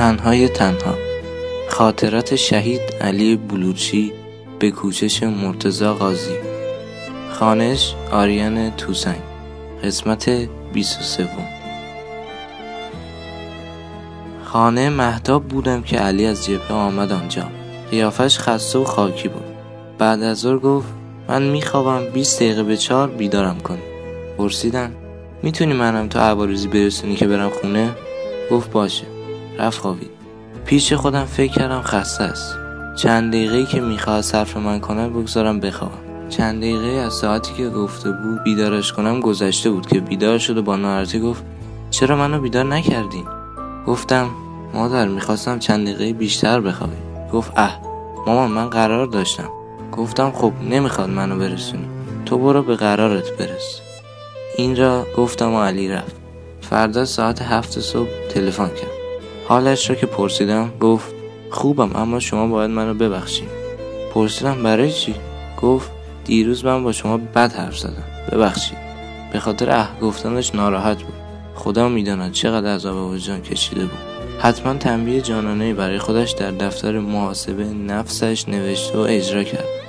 تنهای تنها. خاطرات شهید علی بلوچی به کوچش مرتزا قاضی خانش آریان توسنگ. قسمت 23 خانه مهتاب بودم که علی از جبهه آمد آنجا. قیافش خسته و خاکی بود. بعد از ظهر گفت من میخوابم 20 دقیقه به چهار بیدارم کن. پرسیدم می‌تونی منم تا عباریزی برسونی که برم خونه؟ گفت باشه. رفت خوابید. پیش خودم فکر کردم خسته است. چند دقیقه که می‌خواد صرف من کنه بگذارم بخوابم. چند دقیقه از ساعتی که گفته بود بیدارش کنم گذشته بود که بیدار شد و با ناراحتی گفت چرا منو بیدار نکردین؟ گفتم مادر می‌خواستم چند دقیقه بیشتر بخوابی گفت اه مامان من قرار داشتم. گفتم خب نمی‌خواد منو برسونی تو برو به قرارت برس. این را گفتم و علی رفت. فردا ساعت هفت صبح تلفن کرد. حالش را که پرسیدم گفت خوبم اما شما باید منو ببخشید پرسیدم برای چی؟ گفت دیروز من با شما بد حرف زدم. ببخشید. به خاطر اه گفتنش ناراحت بود. خدا می‌داند چقدر عذاب وجدان کشیده بود. حتما تنبیه جانانه برای خودش در دفتر محاسبه نفسش نوشته و اجرا کرد.